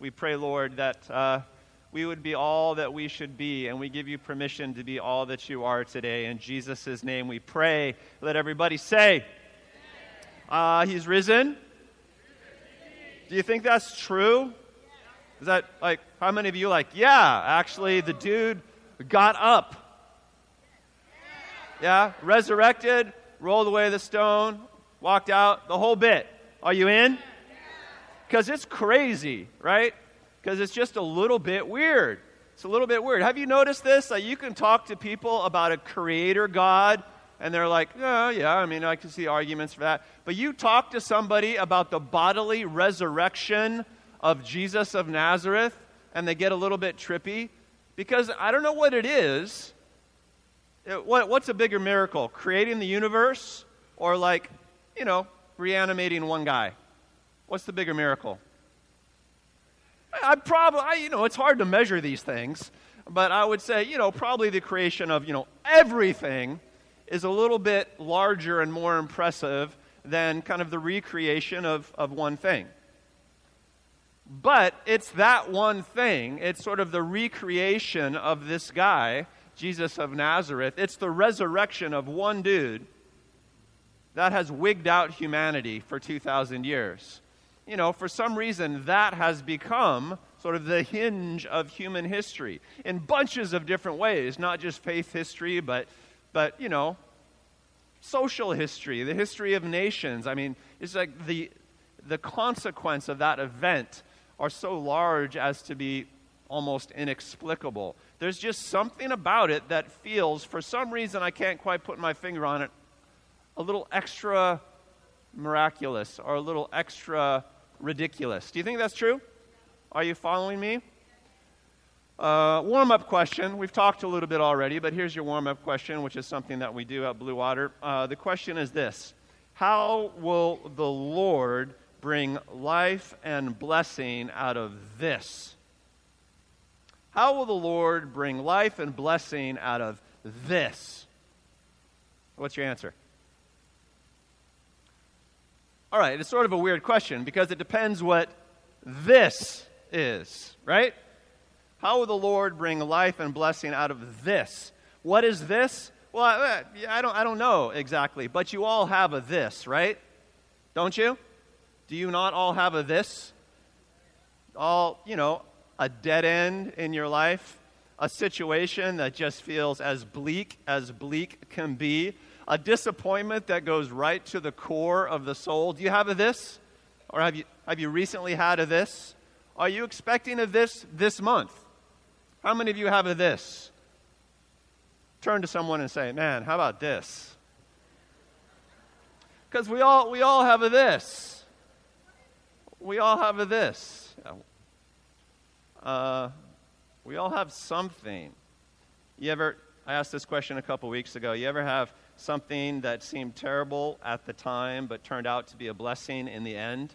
We pray, Lord, that uh, we would be all that we should be, and we give you permission to be all that you are today. In Jesus' name we pray. Let everybody say, uh, He's risen. Do you think that's true? Is that like, how many of you like, yeah, actually, the dude got up? Yeah, resurrected, rolled away the stone, walked out, the whole bit. Are you in? Because it's crazy, right? Because it's just a little bit weird. It's a little bit weird. Have you noticed this? Like you can talk to people about a creator God, and they're like, oh, yeah, I mean, I can see arguments for that. But you talk to somebody about the bodily resurrection of Jesus of Nazareth, and they get a little bit trippy because I don't know what it is. It, what, what's a bigger miracle? Creating the universe or, like, you know, reanimating one guy? What's the bigger miracle? I, probably, I, you know, it's hard to measure these things, but I would say, you know, probably the creation of, you know, everything is a little bit larger and more impressive than kind of the recreation of, of one thing. But it's that one thing. It's sort of the recreation of this guy, Jesus of Nazareth. It's the resurrection of one dude that has wigged out humanity for 2,000 years you know, for some reason, that has become sort of the hinge of human history in bunches of different ways, not just faith history, but, but you know, social history, the history of nations. I mean, it's like the, the consequence of that event are so large as to be almost inexplicable. There's just something about it that feels, for some reason, I can't quite put my finger on it, a little extra miraculous or a little extra ridiculous. Do you think that's true? Are you following me? Uh, warm up question. We've talked a little bit already, but here's your warm up question, which is something that we do at Blue Water. Uh, the question is this How will the Lord bring life and blessing out of this? How will the Lord bring life and blessing out of this? What's your answer? All right, it's sort of a weird question because it depends what this is, right? How will the Lord bring life and blessing out of this? What is this? Well, I, uh, I, don't, I don't know exactly, but you all have a this, right? Don't you? Do you not all have a this? All, you know, a dead end in your life, a situation that just feels as bleak as bleak can be, a disappointment that goes right to the core of the soul. Do you have a this? Or have you, have you recently had a this? Are you expecting a this this month? How many of you have a this? Turn to someone and say, man, how about this? Because we all, we all have a this. We all have a this. Uh, we all have something. You ever, I asked this question a couple weeks ago. You ever have something that seemed terrible at the time but turned out to be a blessing in the end?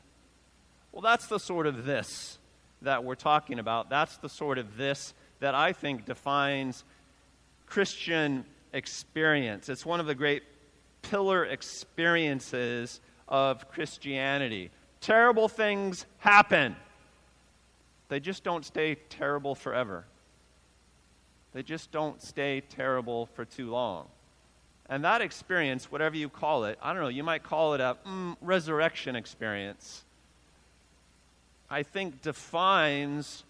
Well, that's the sort of this that we're talking about. That's the sort of this that I think defines Christian experience. It's one of the great pillar experiences of Christianity. Terrible things happen, they just don't stay terrible forever. They just don't stay terrible for too long. And that experience, whatever you call it, I don't know, you might call it a mm, resurrection experience, I think defines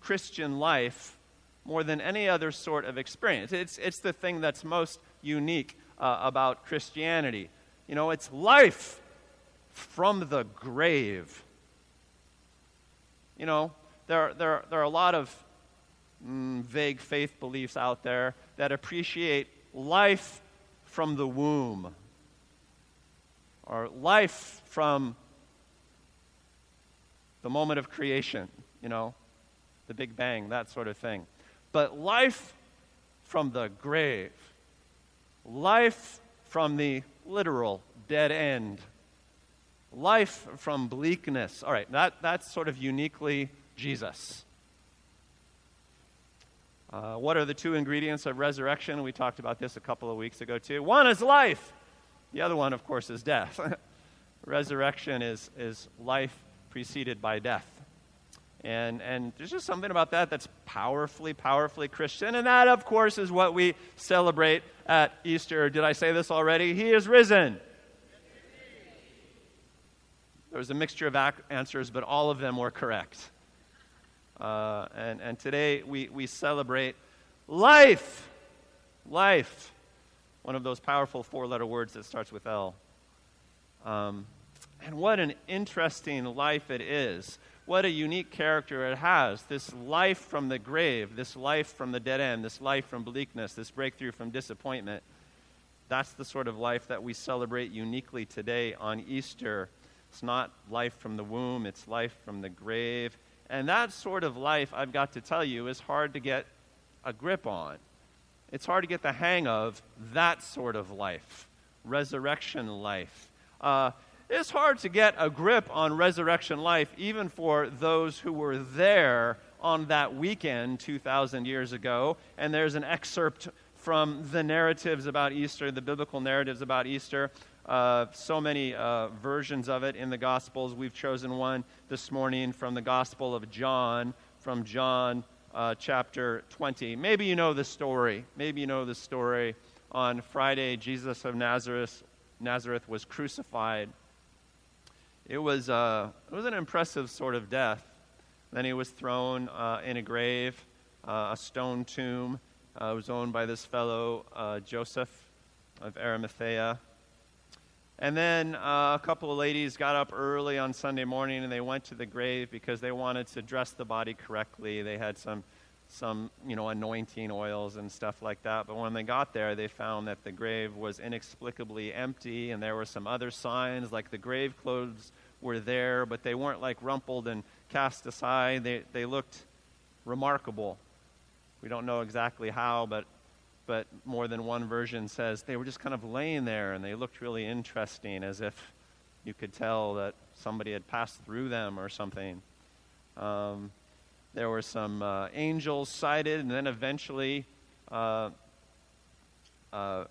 Christian life more than any other sort of experience. It's, it's the thing that's most unique uh, about Christianity. You know, it's life from the grave. You know, there, there, there are a lot of mm, vague faith beliefs out there that appreciate life from the womb, or life from the moment of creation, you know, the Big Bang, that sort of thing. But life from the grave, life from the literal dead end, life from bleakness. All right, that, that's sort of uniquely Jesus. Uh, what are the two ingredients of resurrection? We talked about this a couple of weeks ago, too. One is life, the other one, of course, is death. resurrection is, is life preceded by death. And, and there's just something about that that's powerfully, powerfully Christian. And that, of course, is what we celebrate at Easter. Did I say this already? He is risen. There was a mixture of answers, but all of them were correct. Uh, and, and today we, we celebrate life. Life. One of those powerful four letter words that starts with L. Um, and what an interesting life it is. What a unique character it has. This life from the grave, this life from the dead end, this life from bleakness, this breakthrough from disappointment. That's the sort of life that we celebrate uniquely today on Easter. It's not life from the womb, it's life from the grave. And that sort of life, I've got to tell you, is hard to get a grip on. It's hard to get the hang of that sort of life, resurrection life. Uh, it's hard to get a grip on resurrection life, even for those who were there on that weekend 2,000 years ago. And there's an excerpt from the narratives about Easter, the biblical narratives about Easter. Uh, so many uh, versions of it in the Gospels. We've chosen one this morning from the Gospel of John, from John uh, chapter 20. Maybe you know the story. Maybe you know the story. On Friday, Jesus of Nazareth, Nazareth was crucified. It was, uh, it was an impressive sort of death. Then he was thrown uh, in a grave, uh, a stone tomb. it was owned by this fellow, Joseph of Arimathea. And then uh, a couple of ladies got up early on Sunday morning and they went to the grave because they wanted to dress the body correctly. They had some, some you know, anointing oils and stuff like that. But when they got there, they found that the grave was inexplicably empty and there were some other signs, like the grave clothes were there, but they weren't like rumpled and cast aside. They, they looked remarkable. We don't know exactly how, but but more than one version says they were just kind of laying there and they looked really interesting, as if you could tell that somebody had passed through them or something. Um, there were some uh, angels sighted, and then eventually uh, uh,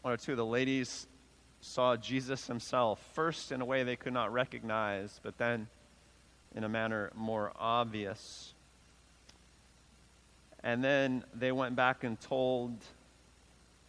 one or two of the ladies saw Jesus himself, first in a way they could not recognize, but then in a manner more obvious. And then they went back and told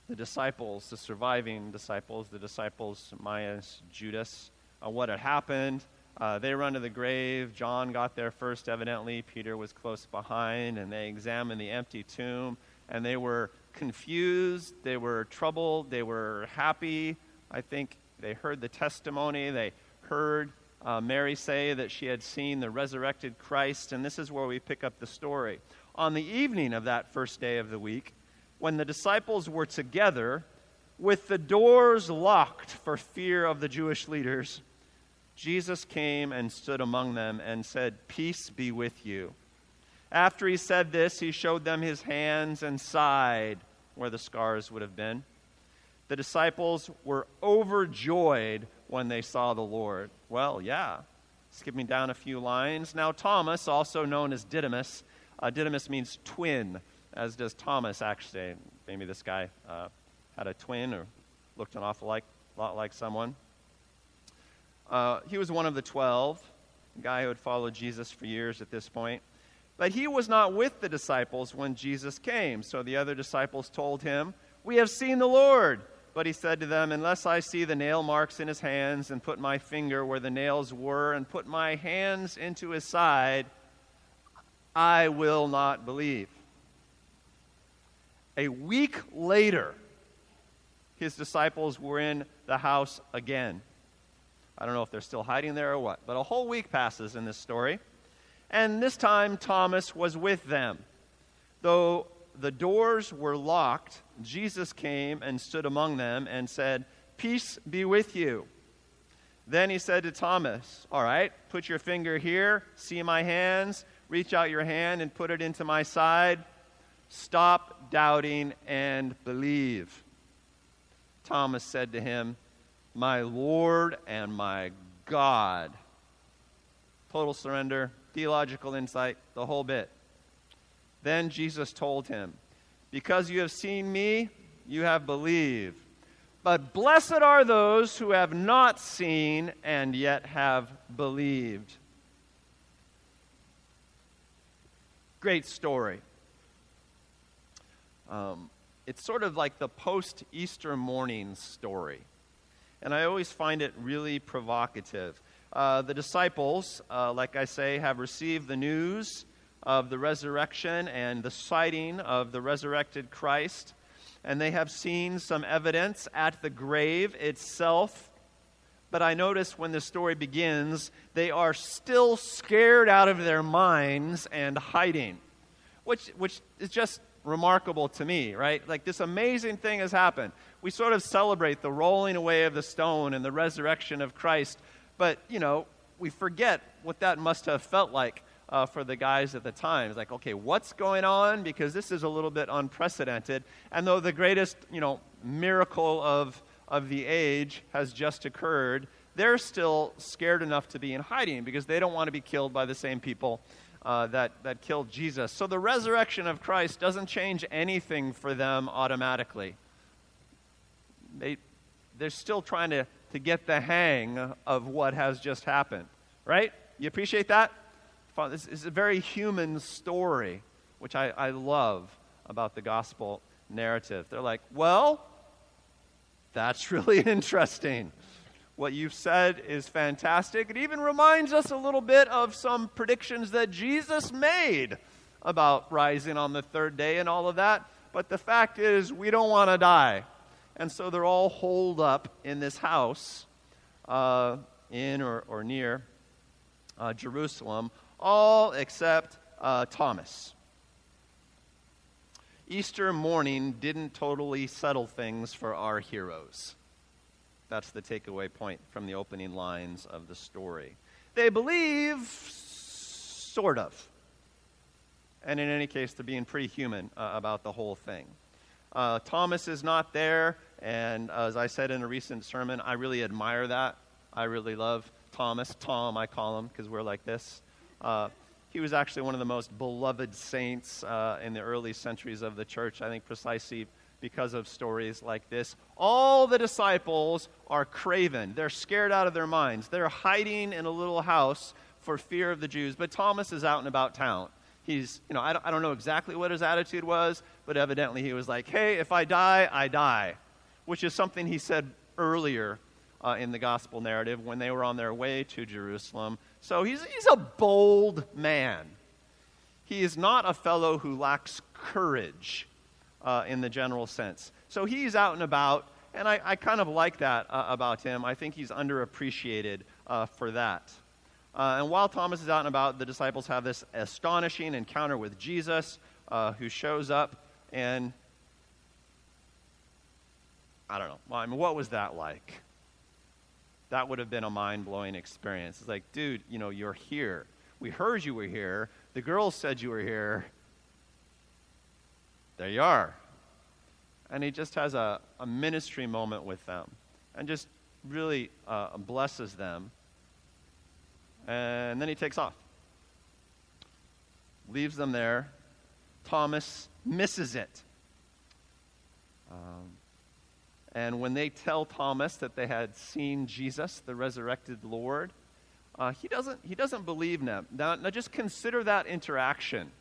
the disciples, the surviving disciples, the disciples, Matthias, Judas, uh, what had happened. Uh, they run to the grave. John got there first, evidently. Peter was close behind, and they examined the empty tomb, and they were confused. They were troubled. They were happy. I think they heard the testimony. They heard uh, Mary say that she had seen the resurrected Christ, and this is where we pick up the story. On the evening of that first day of the week, when the disciples were together with the doors locked for fear of the Jewish leaders, Jesus came and stood among them and said, Peace be with you. After he said this, he showed them his hands and side where the scars would have been. The disciples were overjoyed when they saw the Lord. Well, yeah. Skipping down a few lines. Now, Thomas, also known as Didymus, uh, Didymus means twin as does Thomas, actually. Maybe this guy uh, had a twin or looked an awful like, lot like someone. Uh, he was one of the twelve, a guy who had followed Jesus for years at this point. But he was not with the disciples when Jesus came. So the other disciples told him, We have seen the Lord. But he said to them, Unless I see the nail marks in his hands, and put my finger where the nails were, and put my hands into his side, I will not believe. A week later, his disciples were in the house again. I don't know if they're still hiding there or what, but a whole week passes in this story. And this time, Thomas was with them. Though the doors were locked, Jesus came and stood among them and said, Peace be with you. Then he said to Thomas, All right, put your finger here, see my hands, reach out your hand and put it into my side. Stop doubting and believe. Thomas said to him, My Lord and my God. Total surrender, theological insight, the whole bit. Then Jesus told him, Because you have seen me, you have believed. But blessed are those who have not seen and yet have believed. Great story. Um, it's sort of like the post Easter morning story. And I always find it really provocative. Uh, the disciples, uh, like I say, have received the news of the resurrection and the sighting of the resurrected Christ. And they have seen some evidence at the grave itself. But I notice when the story begins, they are still scared out of their minds and hiding, which, which is just remarkable to me, right? Like this amazing thing has happened. We sort of celebrate the rolling away of the stone and the resurrection of Christ, but, you know, we forget what that must have felt like uh, for the guys at the time. It's like, okay, what's going on? Because this is a little bit unprecedented. And though the greatest, you know, miracle of, of the age has just occurred, they're still scared enough to be in hiding because they don't want to be killed by the same people uh, that, that killed Jesus. So the resurrection of Christ doesn't change anything for them automatically. They, they're still trying to, to get the hang of what has just happened, right? You appreciate that? This is a very human story, which I, I love about the gospel narrative. They're like, well, that's really interesting. What you've said is fantastic. It even reminds us a little bit of some predictions that Jesus made about rising on the third day and all of that. But the fact is, we don't want to die. And so they're all holed up in this house uh, in or, or near uh, Jerusalem, all except uh, Thomas. Easter morning didn't totally settle things for our heroes. That's the takeaway point from the opening lines of the story. They believe, sort of. And in any case, they're being pretty human uh, about the whole thing. Uh, Thomas is not there, and as I said in a recent sermon, I really admire that. I really love Thomas. Tom, I call him, because we're like this. Uh, he was actually one of the most beloved saints uh, in the early centuries of the church, I think precisely because of stories like this. All the disciples are craven. They're scared out of their minds. They're hiding in a little house for fear of the Jews. But Thomas is out and about town. He's, you know, I don't, I don't know exactly what his attitude was, but evidently he was like, hey, if I die, I die, which is something he said earlier uh, in the gospel narrative when they were on their way to Jerusalem. So he's, he's a bold man. He is not a fellow who lacks courage uh, in the general sense. So he's out and about, and I, I kind of like that uh, about him. I think he's underappreciated uh, for that. Uh, and while Thomas is out and about, the disciples have this astonishing encounter with Jesus, uh, who shows up, and I don't know. I mean, what was that like? That would have been a mind blowing experience. It's like, dude, you know, you're here. We heard you were here. The girls said you were here there you are. And he just has a, a ministry moment with them and just really uh, blesses them. And then he takes off, leaves them there. Thomas misses it. Um, and when they tell Thomas that they had seen Jesus, the resurrected Lord, uh, he, doesn't, he doesn't believe them. Now, now just consider that interaction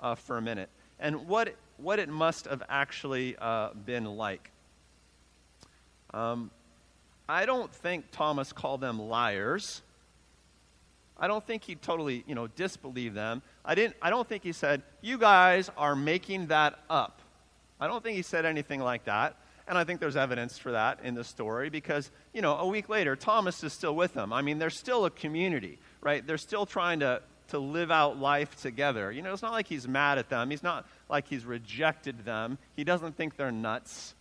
uh, for a minute and what, what it must have actually uh, been like. Um, I don't think Thomas called them liars. I don't think he totally, you know, disbelieved them. I, didn't, I don't think he said, you guys are making that up. I don't think he said anything like that. And I think there's evidence for that in the story because, you know, a week later, Thomas is still with them. I mean, they're still a community, right? They're still trying to to live out life together. You know, it's not like he's mad at them. He's not like he's rejected them. He doesn't think they're nuts.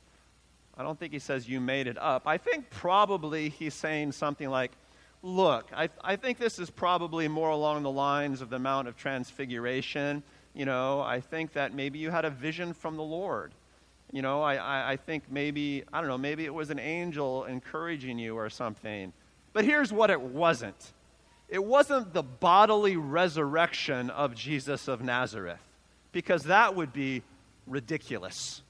I don't think he says, You made it up. I think probably he's saying something like, Look, I, I think this is probably more along the lines of the Mount of Transfiguration. You know, I think that maybe you had a vision from the Lord. You know, I, I, I think maybe, I don't know, maybe it was an angel encouraging you or something. But here's what it wasn't it wasn't the bodily resurrection of Jesus of Nazareth, because that would be ridiculous.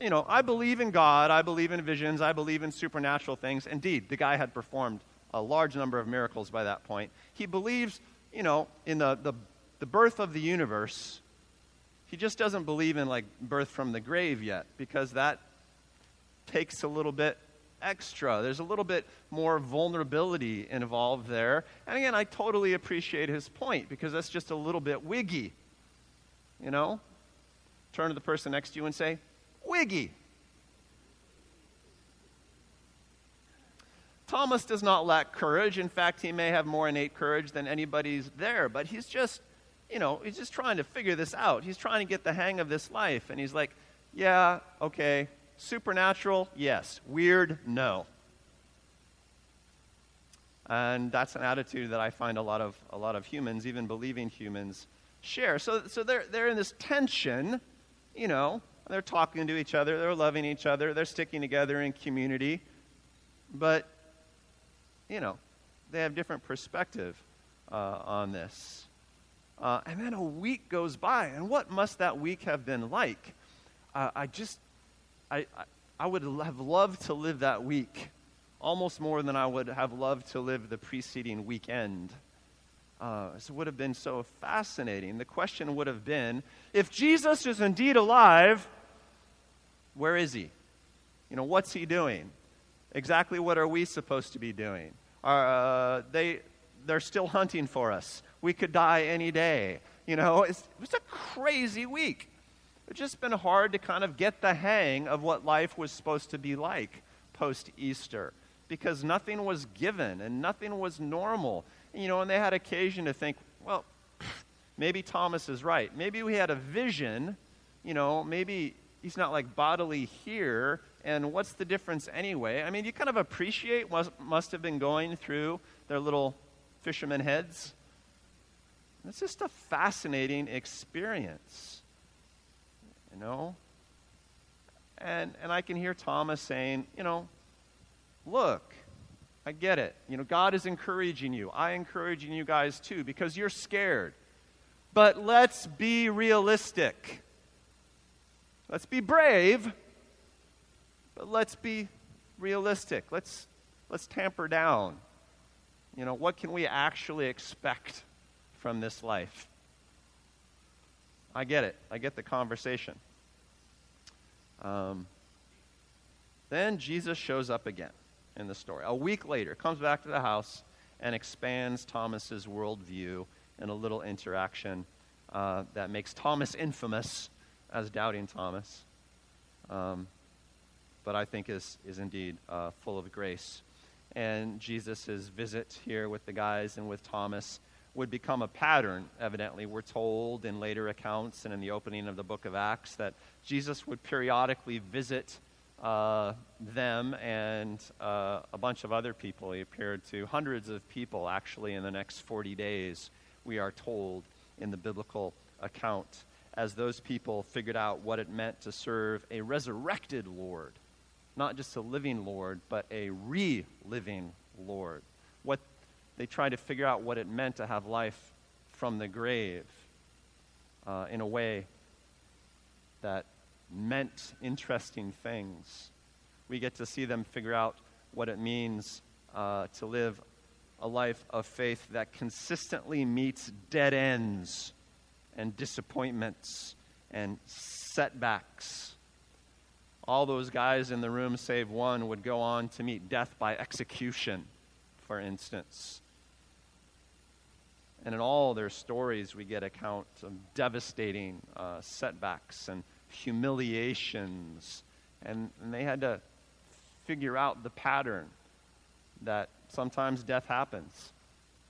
You know, I believe in God, I believe in visions, I believe in supernatural things. Indeed, the guy had performed a large number of miracles by that point. He believes, you know, in the, the the birth of the universe, he just doesn't believe in like birth from the grave yet because that takes a little bit extra. There's a little bit more vulnerability involved there. And again, I totally appreciate his point because that's just a little bit wiggy. You know? Turn to the person next to you and say, wiggy. Thomas does not lack courage. In fact, he may have more innate courage than anybody's there, but he's just, you know, he's just trying to figure this out. He's trying to get the hang of this life. And he's like, yeah, okay, Supernatural, yes. Weird, no. And that's an attitude that I find a lot of, a lot of humans, even believing humans, share. So, so they're, they're in this tension, you know, they're talking to each other, they're loving each other, they're sticking together in community. But, you know, they have different perspective uh, on this. Uh, and then a week goes by, and what must that week have been like? Uh, I just I, I would have loved to live that week almost more than I would have loved to live the preceding weekend. Uh, it would have been so fascinating. The question would have been if Jesus is indeed alive, where is he? You know, what's he doing? Exactly what are we supposed to be doing? Are, uh, they, they're still hunting for us. We could die any day. You know, it's, it's a crazy week. It's just been hard to kind of get the hang of what life was supposed to be like post Easter because nothing was given and nothing was normal. You know, and they had occasion to think, well, maybe Thomas is right. Maybe we had a vision, you know, maybe he's not like bodily here, and what's the difference anyway? I mean, you kind of appreciate what must have been going through their little fisherman heads. It's just a fascinating experience you know? And, and I can hear Thomas saying, you know, look, I get it. You know, God is encouraging you. I encouraging you guys too because you're scared. But let's be realistic. Let's be brave, but let's be realistic. Let's let's tamper down. You know, what can we actually expect from this life? I get it. I get the conversation. Um, then Jesus shows up again in the story. A week later, comes back to the house and expands Thomas's worldview in a little interaction uh, that makes Thomas infamous as doubting Thomas, um, but I think is, is indeed uh, full of grace. And Jesus' visit here with the guys and with Thomas would become a pattern, evidently. We're told in later accounts and in the opening of the book of Acts that Jesus would periodically visit uh, them and uh, a bunch of other people. He appeared to hundreds of people, actually, in the next 40 days, we are told in the biblical account, as those people figured out what it meant to serve a resurrected Lord. Not just a living Lord, but a re living Lord. What they tried to figure out what it meant to have life from the grave uh, in a way that meant interesting things. We get to see them figure out what it means uh, to live a life of faith that consistently meets dead ends and disappointments and setbacks. All those guys in the room, save one, would go on to meet death by execution, for instance. And in all their stories, we get accounts of devastating uh, setbacks and humiliations. And, and they had to figure out the pattern that sometimes death happens,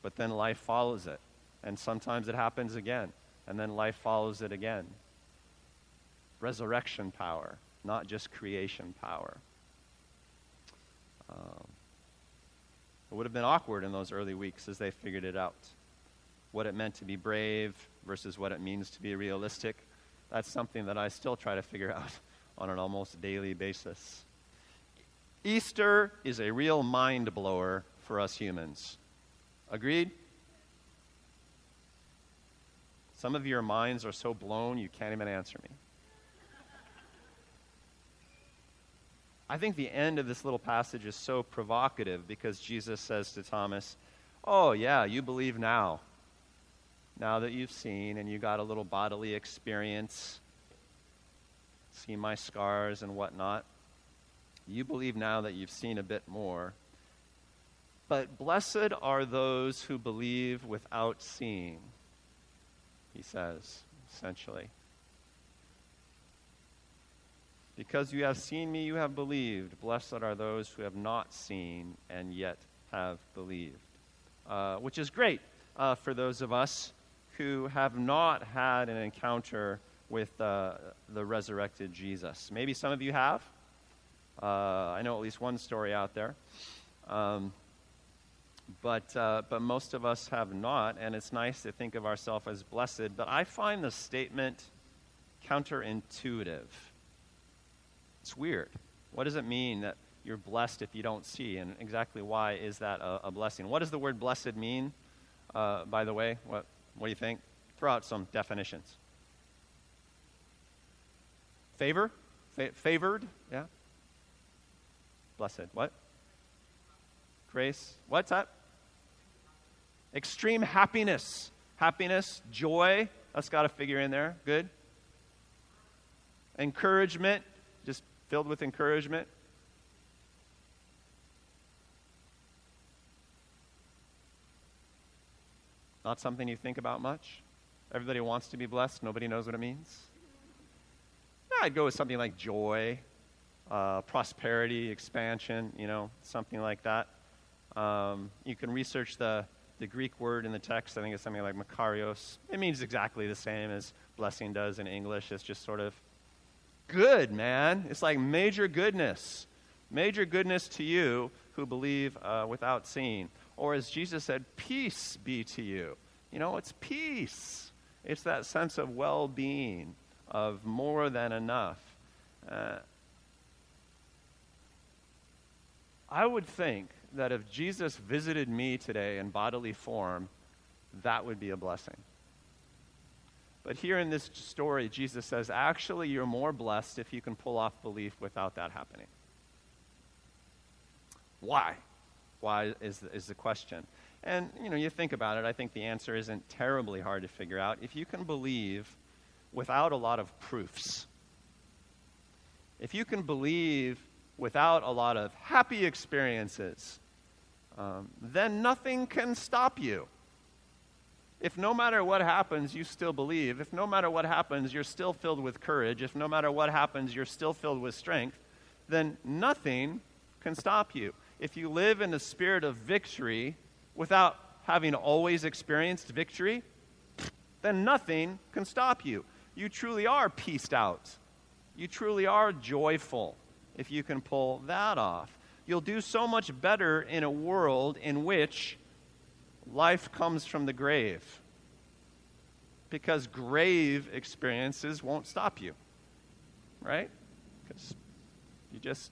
but then life follows it. And sometimes it happens again, and then life follows it again. Resurrection power, not just creation power. Um, it would have been awkward in those early weeks as they figured it out what it meant to be brave versus what it means to be realistic. That's something that I still try to figure out on an almost daily basis. Easter is a real mind blower for us humans. Agreed? Some of your minds are so blown you can't even answer me. I think the end of this little passage is so provocative because Jesus says to Thomas, Oh, yeah, you believe now. Now that you've seen and you got a little bodily experience, see my scars and whatnot, you believe now that you've seen a bit more. But blessed are those who believe without seeing, he says, essentially. Because you have seen me, you have believed. Blessed are those who have not seen and yet have believed. Uh, which is great uh, for those of us who have not had an encounter with uh, the resurrected Jesus. Maybe some of you have. Uh, I know at least one story out there. Um, but, uh, but most of us have not, and it's nice to think of ourselves as blessed. But I find the statement counterintuitive. It's weird. What does it mean that you're blessed if you don't see? And exactly why is that a, a blessing? What does the word blessed mean, uh, by the way? What, what do you think? Throw out some definitions. Favor? Fa- favored? Yeah? Blessed. What? Grace. What's that? Extreme happiness. Happiness, joy. That's got to figure in there. Good. Encouragement Just filled with encouragement? Not something you think about much? Everybody wants to be blessed, nobody knows what it means? Yeah, I'd go with something like joy, uh, prosperity, expansion, you know, something like that. Um, you can research the, the Greek word in the text. I think it's something like makarios. It means exactly the same as blessing does in English. It's just sort of good, man. It's like major goodness. Major goodness to you who believe uh, without seeing. Or as Jesus said, peace be to you. You know, it's peace. It's that sense of well being, of more than enough. Uh, I would think that if Jesus visited me today in bodily form, that would be a blessing. But here in this story, Jesus says, actually, you're more blessed if you can pull off belief without that happening. Why? Why is, is the question. And, you know, you think about it, I think the answer isn't terribly hard to figure out. If you can believe without a lot of proofs, if you can believe without a lot of happy experiences, um, then nothing can stop you if no matter what happens, you still believe, if no matter what happens, you're still filled with courage, if no matter what happens, you're still filled with strength, then nothing can stop you. If you live in a spirit of victory without having always experienced victory, then nothing can stop you. You truly are pieced out. You truly are joyful if you can pull that off. You'll do so much better in a world in which life comes from the grave. Because grave experiences won't stop you, right? Because you're just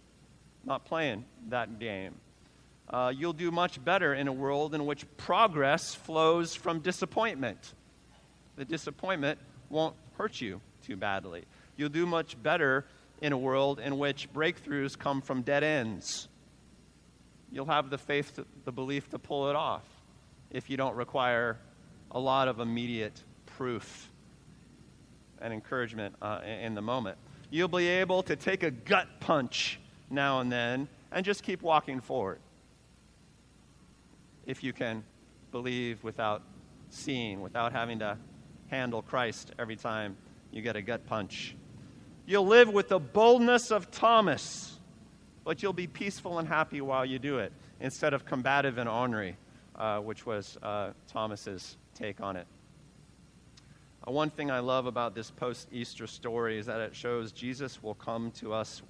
not playing that game. Uh, you'll do much better in a world in which progress flows from disappointment. The disappointment won't hurt you too badly. You'll do much better in a world in which breakthroughs come from dead ends. You'll have the faith, to, the belief to pull it off if you don't require a lot of immediate proof and encouragement uh, in the moment. You'll be able to take a gut punch now and then and just keep walking forward if you can believe without seeing, without having to handle Christ every time you get a gut punch. You'll live with the boldness of Thomas, but you'll be peaceful and happy while you do it instead of combative and ornery uh, which was uh, Thomas's take on it. Uh, one thing I love about this post Easter story is that it shows Jesus will come to us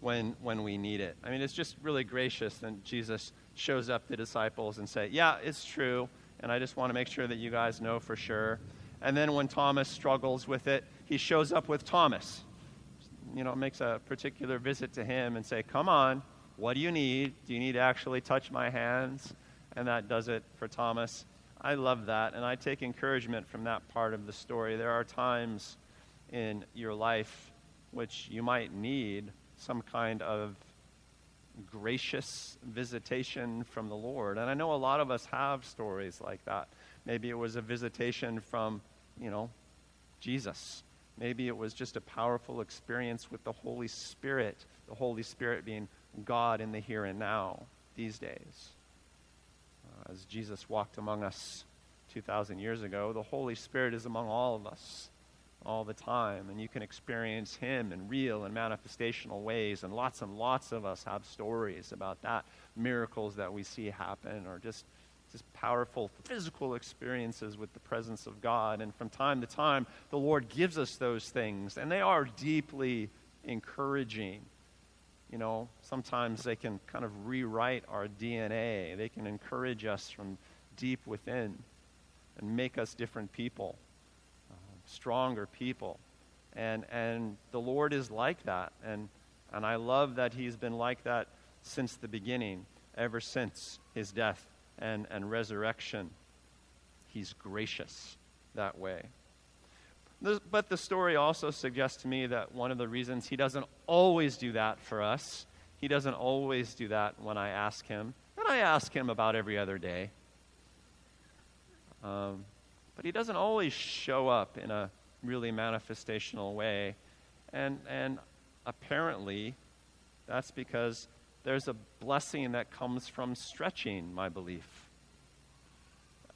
when, when we need it. I mean, it's just really gracious that Jesus shows up to disciples and say, "Yeah, it's true, and I just want to make sure that you guys know for sure." And then when Thomas struggles with it, he shows up with Thomas. You know, makes a particular visit to him and say, "Come on, what do you need? Do you need to actually touch my hands?" and that does it for Thomas. I love that, and I take encouragement from that part of the story. There are times in your life which you might need some kind of gracious visitation from the Lord. And I know a lot of us have stories like that. Maybe it was a visitation from, you know, Jesus. Maybe it was just a powerful experience with the Holy Spirit, the Holy Spirit being God in the here and now these days. Uh, as Jesus walked among us 2,000 years ago, the Holy Spirit is among all of us all the time, and you can experience Him in real and manifestational ways. And lots and lots of us have stories about that, miracles that we see happen, or just just powerful physical experiences with the presence of God. And from time to time, the Lord gives us those things, and they are deeply encouraging. You know, sometimes they can kind of rewrite our DNA, they can encourage us from deep within and make us different people, stronger people. And, and the Lord is like that. And, and I love that He's been like that since the beginning, ever since His death and, and resurrection. He's gracious that way. But the story also suggests to me that one of the reasons he doesn't always do that for us, he doesn't always do that when I ask him, and I ask him about every other day. Um, but he doesn't always show up in a really manifestational way. And, and apparently, that's because there's a blessing that comes from stretching my belief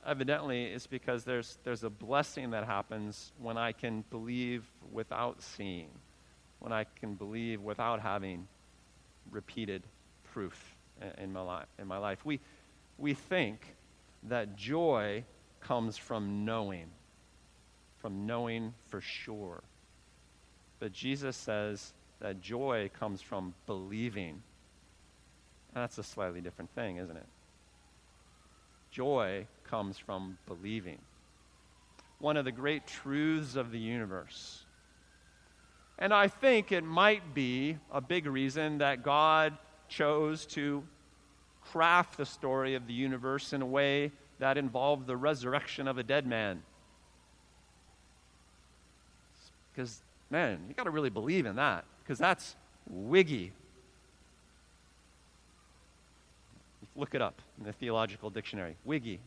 evidently it's because there's, there's a blessing that happens when I can believe without seeing, when I can believe without having repeated proof in my, li- in my life. We, we think that joy comes from knowing, from knowing for sure. But Jesus says that joy comes from believing. And That's a slightly different thing, isn't it? Joy comes from believing. One of the great truths of the universe. And I think it might be a big reason that God chose to craft the story of the universe in a way that involved the resurrection of a dead man. Because, man, you got to really believe in that, because that's wiggy. Look it up in the theological dictionary. Wiggy.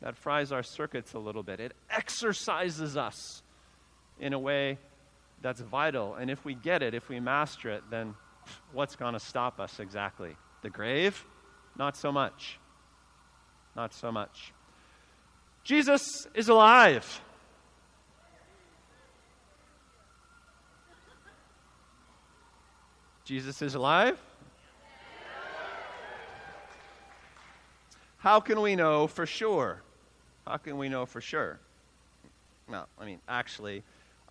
That fries our circuits a little bit. It exercises us in a way that's vital. And if we get it, if we master it, then what's going to stop us exactly? The grave? Not so much. Not so much. Jesus is alive. Jesus is alive? How can we know for sure? How can we know for sure? Well, I mean, actually,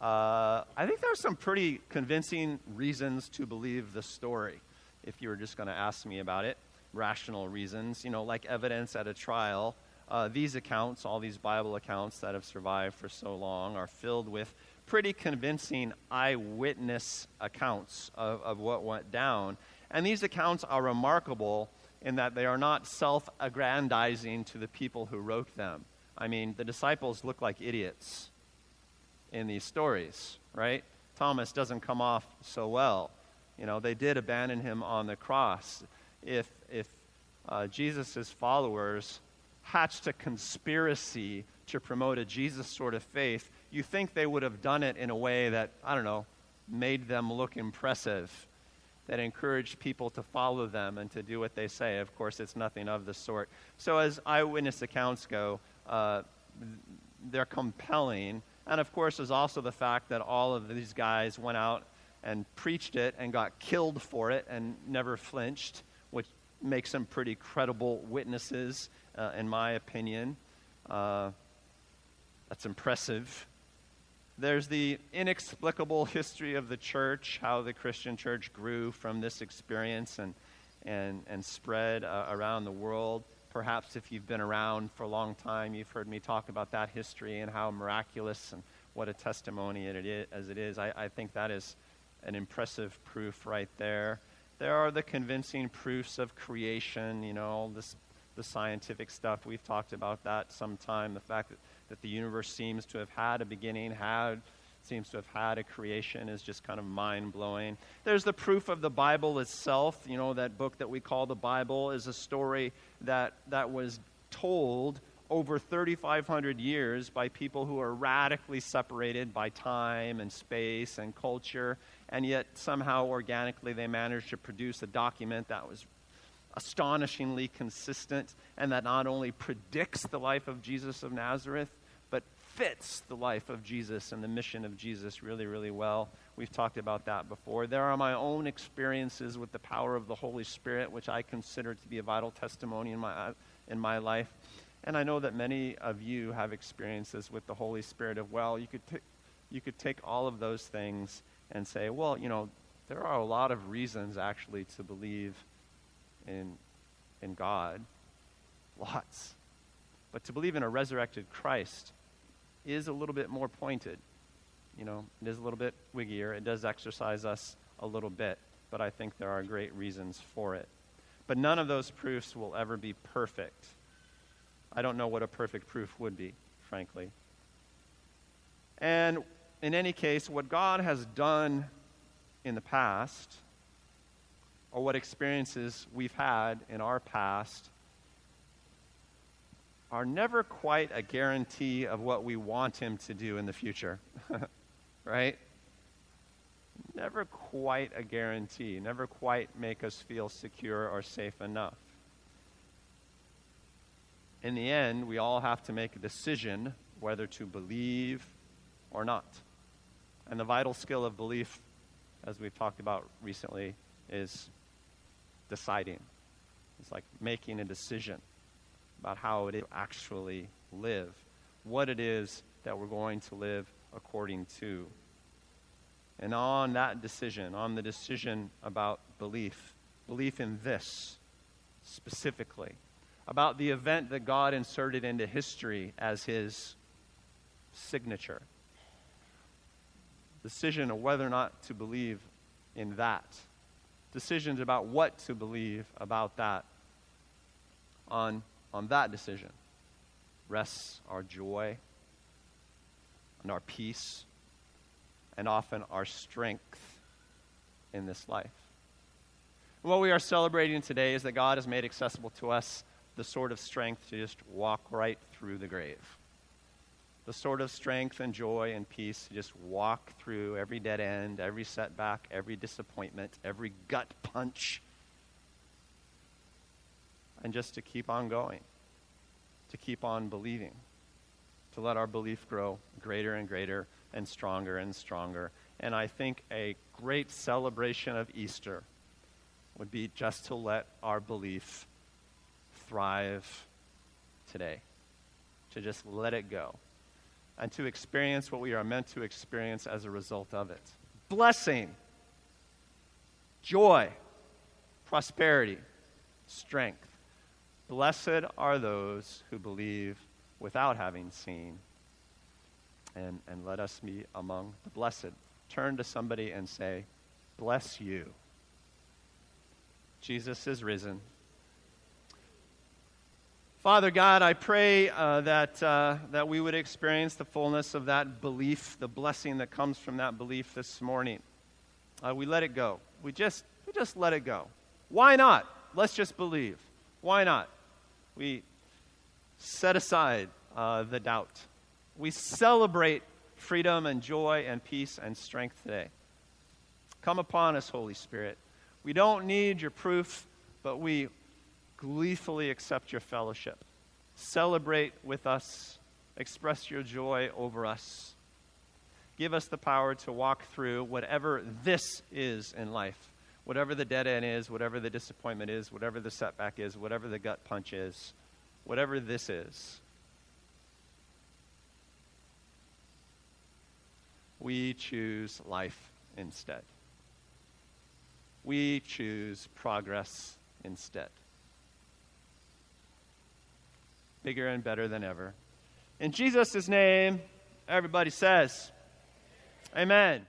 uh, I think there are some pretty convincing reasons to believe the story. If you were just going to ask me about it, rational reasons, you know, like evidence at a trial. Uh, these accounts, all these Bible accounts that have survived for so long, are filled with pretty convincing eyewitness accounts of, of what went down. And these accounts are remarkable in that they are not self aggrandizing to the people who wrote them. I mean, the disciples look like idiots in these stories, right? Thomas doesn't come off so well. You know, they did abandon him on the cross. If, if uh, Jesus' followers hatched a conspiracy to promote a Jesus sort of faith, you think they would have done it in a way that, I don't know, made them look impressive that encouraged people to follow them and to do what they say. Of course, it's nothing of the sort. So, as eyewitness accounts go, uh, they're compelling. And of course, there's also the fact that all of these guys went out and preached it and got killed for it and never flinched, which some pretty credible witnesses, uh, in my opinion. Uh, that's impressive. There's the inexplicable history of the church, how the Christian church grew from this experience and, and, and spread uh, around the world. Perhaps if you've been around for a long time, you've heard me talk about that history and how miraculous and what a testimony it is, as it is. I, I think that is an impressive proof right there. There are the convincing proofs of creation, you know, all this, the scientific stuff. We've talked about that sometime. The fact that that the universe seems to have had a beginning, had seems to have had a creation is just kind of mind blowing. There's the proof of the Bible itself. You know, that book that we call the Bible is a story that, that was told over 3,500 years by people who are radically separated by time and space and culture, and yet somehow organically they managed to produce a document that was astonishingly consistent and that not only predicts the life of Jesus of Nazareth, but fits the life of Jesus and the mission of Jesus really, really well. We've talked about that before. There are my own experiences with the power of the Holy Spirit, which I consider to be a vital testimony in my, in my life. And I know that many of you have experiences with the Holy Spirit of, well. You could, t- you could take all of those things and say, well, you know, there are a lot of reasons actually to believe in, in God. Lots. But to believe in a resurrected Christ is a little bit more pointed. You know, it is a little bit wiggier. It does exercise us a little bit, but I think there are great reasons for it. But none of those proofs will ever be perfect. I don't know what a perfect proof would be, frankly. And in any case, what God has done in the past, or what experiences we've had in our past, are never quite a guarantee of what we want Him to do in the future. right? Never quite a guarantee, never quite make us feel secure or safe enough in the end, we all have to make a decision whether to believe or not. And the vital skill of belief, as we've talked about recently, is deciding. It's like making a decision about how it is actually live, what it is that we're going to live according to. And on that decision, on the decision about belief, belief in this specifically, about the event that God inserted into history as his signature. Decision of whether or not to believe in that. Decisions about what to believe about that. On, on that decision rests our joy and our peace and often our strength in this life. What we are celebrating today is that God has made accessible to us the sort of strength to just walk right through the grave. The sort of strength and joy and peace to just walk through every dead end, every setback, every disappointment, every gut punch, and just to keep on going, to keep on believing, to let our belief grow greater and greater and stronger and stronger. And I think a great celebration of Easter would be just to let our belief thrive today, to just let it go, and to experience what we are meant to experience as a result of it blessing, joy, prosperity, strength. Blessed are those who believe without having seen. And, and let us be among the blessed. Turn to somebody and say, Bless you. Jesus is risen. Father God, I pray uh, that, uh, that we would experience the fullness of that belief, the blessing that comes from that belief this morning. Uh, we let it go. We just, we just let it go. Why not? Let's just believe. Why not? We set aside uh, the doubt. We celebrate freedom and joy and peace and strength today. Come upon us, Holy Spirit. We don't need your proof, but we gleefully accept your fellowship. Celebrate with us. Express your joy over us. Give us the power to walk through whatever this is in life, whatever the dead end is, whatever the disappointment is, whatever the setback is, whatever the gut punch is, whatever this is. We choose life instead. We choose progress instead bigger and better than ever. In Jesus' name, everybody says, Amen.